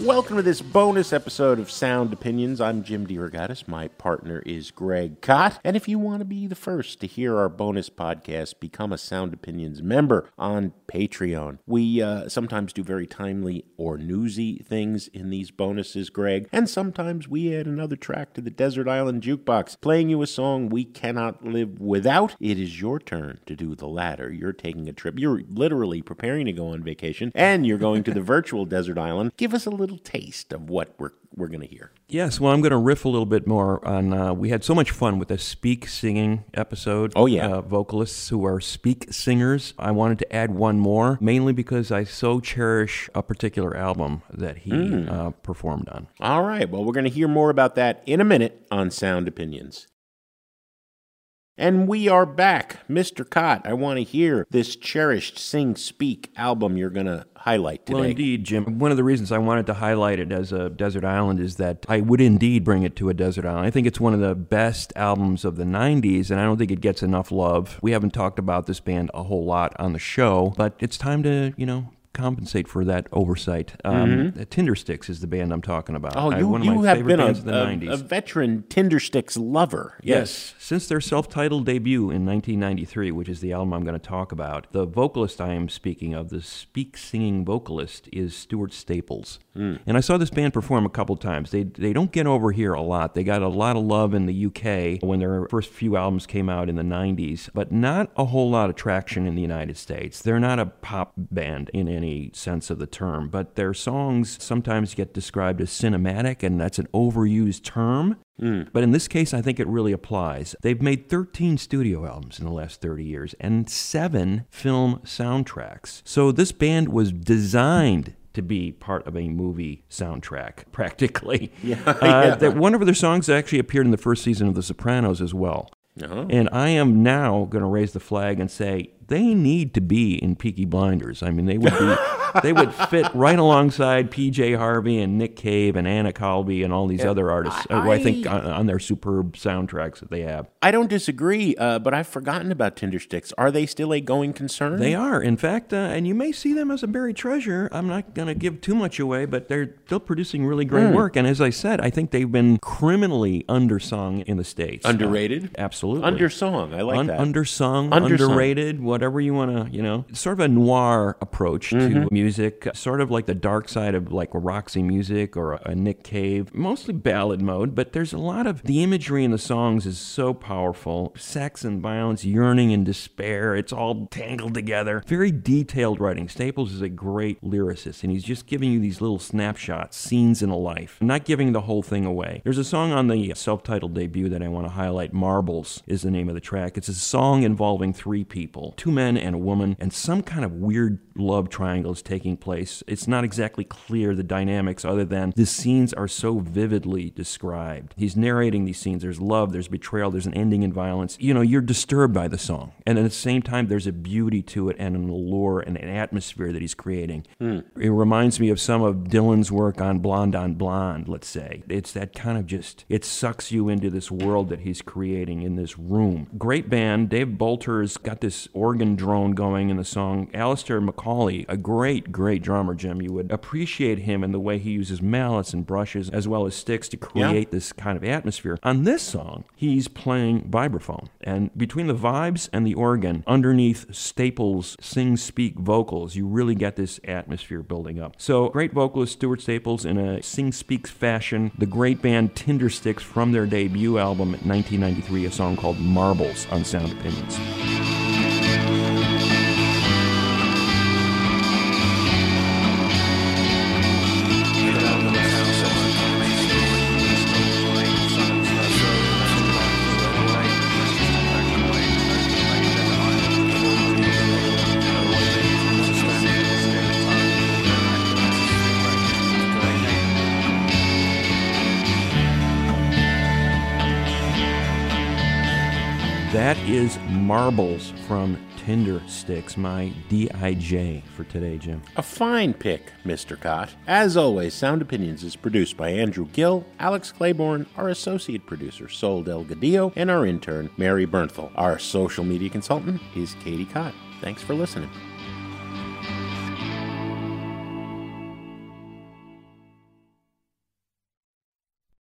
Welcome to this bonus episode of Sound Opinions. I'm Jim DeRogatis. My partner is Greg Kot. And if you want to be the first to hear our bonus podcast, become a Sound Opinions member on Patreon. We uh, sometimes do very timely or newsy things in these bonuses, Greg. And sometimes we add another track to the Desert Island Jukebox, playing you a song we cannot live without. It is your turn to do the latter. You're taking a trip. You're literally preparing to go on vacation, and you're going to the virtual desert island. Give us a little taste of what we're we're going to hear. Yes, well, I'm going to riff a little bit more on. Uh, we had so much fun with the speak singing episode. Oh, yeah. uh, vocalists who are speak singers. I wanted to add one more, mainly because I so cherish a particular album that he Hmm. uh, performed on. All right. Well, we're going to hear more about that in a minute on Sound Opinions. And we are back. Mr. Kot, I want to hear this cherished Sing Speak album you're going to highlight today. Well, indeed, Jim. One of the reasons I wanted to highlight it as a desert island is that I would indeed bring it to a desert island. I think it's one of the best albums of the 90s, and I don't think it gets enough love. We haven't talked about this band a whole lot on the show, but it's time to, you know, compensate for that oversight. Um, Tindersticks is the band I'm talking about. Mm-hmm. Oh, I- you, one of you my have been a, the a, 90s. a veteran Tindersticks lover. Yes. Since their self titled debut in 1993, which is the album I'm going to talk about, the vocalist I am speaking of, the speak singing vocalist, is Stuart Staples. And I saw this band perform a couple times. They, they don't get over here a lot. They got a lot of love in the UK when their first few albums came out in the 90s, but not a whole lot of traction in the United States. They're not a pop band in any sense of the term, but their songs sometimes get described as cinematic, and that's an overused term. But in this case, I think it really applies. They've made 13 studio albums in the last 30 years and seven film soundtracks. So this band was designed to be part of a movie soundtrack, practically. Yeah, uh, That one of their songs actually appeared in the first season of The Sopranos as well. Oh. And I am now going to raise the flag and say they need to be in Peaky Blinders. I mean, they would be, they would fit right alongside P.J. Harvey and Nick Cave and Anna Calvi and all these other artists. uh, who I, think on, on their superb soundtracks that they have. I don't disagree, uh, but I've forgotten about Tindersticks. Are they still a going concern? They are, in fact, uh, and you may see them as a buried treasure. I'm not going to give too much away, but they're still producing really great Hmm. work. And as I said, I think they've been criminally undersung in the states. Uh, Underrated? absolutely. Undersong. I like Un- that. Undersung, Undersung. underrated, whatever you want to, you know, sort of a noir approach Mm-hmm. to music, sort of like the dark side of like Roxy music or a, Nick Cave, mostly ballad mode, but there's a lot of the imagery in the songs is so powerful. Sex and violence, yearning and despair, it's all tangled together. Very detailed writing. Staples is a great lyricist, and he's just giving you these little snapshots, scenes in a life, not giving the whole thing away. There's a song on the uh, self titled debut that I want to highlight. Marbles is the name of the track. It's a song involving three people two men and a woman, and some kind of weird love triangle taking place. It's not exactly clear the dynamics, other than the scenes are so vividly described. He's narrating these scenes. There's love, there's betrayal, there's an ending in violence. You know, you're disturbed by the song. And at the same time, there's a beauty to it and an allure and an atmosphere that he's creating. Hmm. It reminds me of some of Dylan's work on Blonde on Blonde, let's say. It's that kind of just, it sucks you into this world that he's creating in this room. Great band. Dave Boulter's got this organ drone going in the song. Alistair Macaulay, a great, great drummer, Jim. You would appreciate him in the way he uses mallets and brushes as well as sticks to create this kind of atmosphere. On this song, he's playing vibraphone. And between the vibes and the organ, underneath Staples' sing speak vocals, you really get this atmosphere building up. So, great vocalist Stuart Staples in a sing speaks fashion. The great band Tindersticks from their debut album in 1993, a song called Marbles on Sound Opinions. That is Marbles from Tindersticks, my DIJ for today, Jim. A fine pick, Mr. Kot. As always, Sound Opinions is produced by Andrew Gill, Alex Claiborne, our associate producer, Sol Delgadillo, and our intern, Mary Bernthal. Our social media consultant is Katie Cott. Thanks for listening.